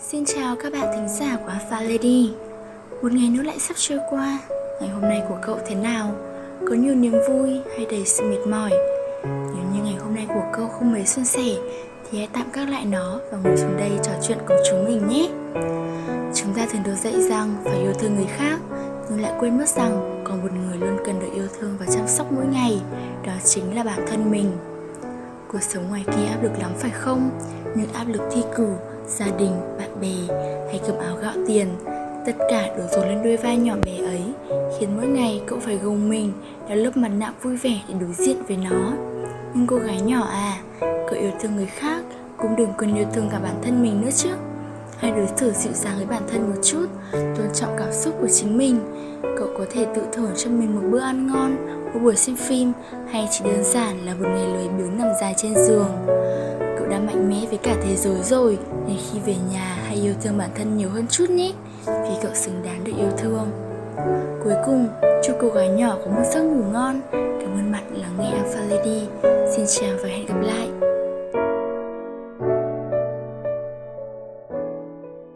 Xin chào các bạn thính giả của Alpha Lady Một ngày nữa lại sắp trôi qua Ngày hôm nay của cậu thế nào? Có nhiều niềm vui hay đầy sự mệt mỏi? Nếu như ngày hôm nay của cậu không mấy suôn sẻ Thì hãy tạm gác lại nó và ngồi xuống đây trò chuyện cùng chúng mình nhé Chúng ta thường được dạy rằng phải yêu thương người khác Nhưng lại quên mất rằng còn một người luôn cần được yêu thương và chăm sóc mỗi ngày Đó chính là bản thân mình Cuộc sống ngoài kia áp lực lắm phải không? Những áp lực thi cử, gia đình, bạn bè hay cơm áo gạo tiền. Tất cả đổ dồn lên đôi vai nhỏ bé ấy Khiến mỗi ngày cậu phải gồng mình Đeo lớp mặt nạ vui vẻ để đối diện với nó. Nhưng cô gái nhỏ à Cậu yêu thương người khác Cũng đừng quên yêu thương cả bản thân mình nữa chứ. Hãy đối xử dịu dàng với bản thân một chút Tôn trọng cảm xúc của chính mình. Cậu có thể tự thưởng cho mình một bữa ăn ngon Một buổi xem phim Hay chỉ đơn giản là một ngày lười biếng nằm dài trên giường mạnh mẽ với cả thế giới rồi. Nên khi về nhà hãy yêu thương bản thân nhiều hơn chút nhé. Vì cậu xứng đáng được yêu thương. Cuối cùng, chúc cô gái nhỏ có một giấc ngủ ngon. Cảm ơn bạn lắng nghe Alpha Lady. Xin chào và hẹn gặp lại.